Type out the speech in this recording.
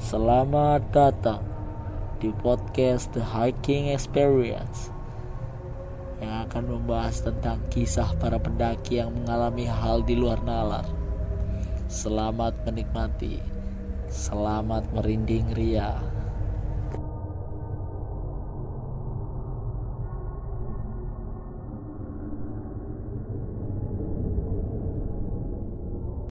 Selamat datang di podcast The Hiking Experience yang akan membahas tentang kisah para pendaki yang mengalami hal di luar nalar. Selamat menikmati. Selamat merinding ria.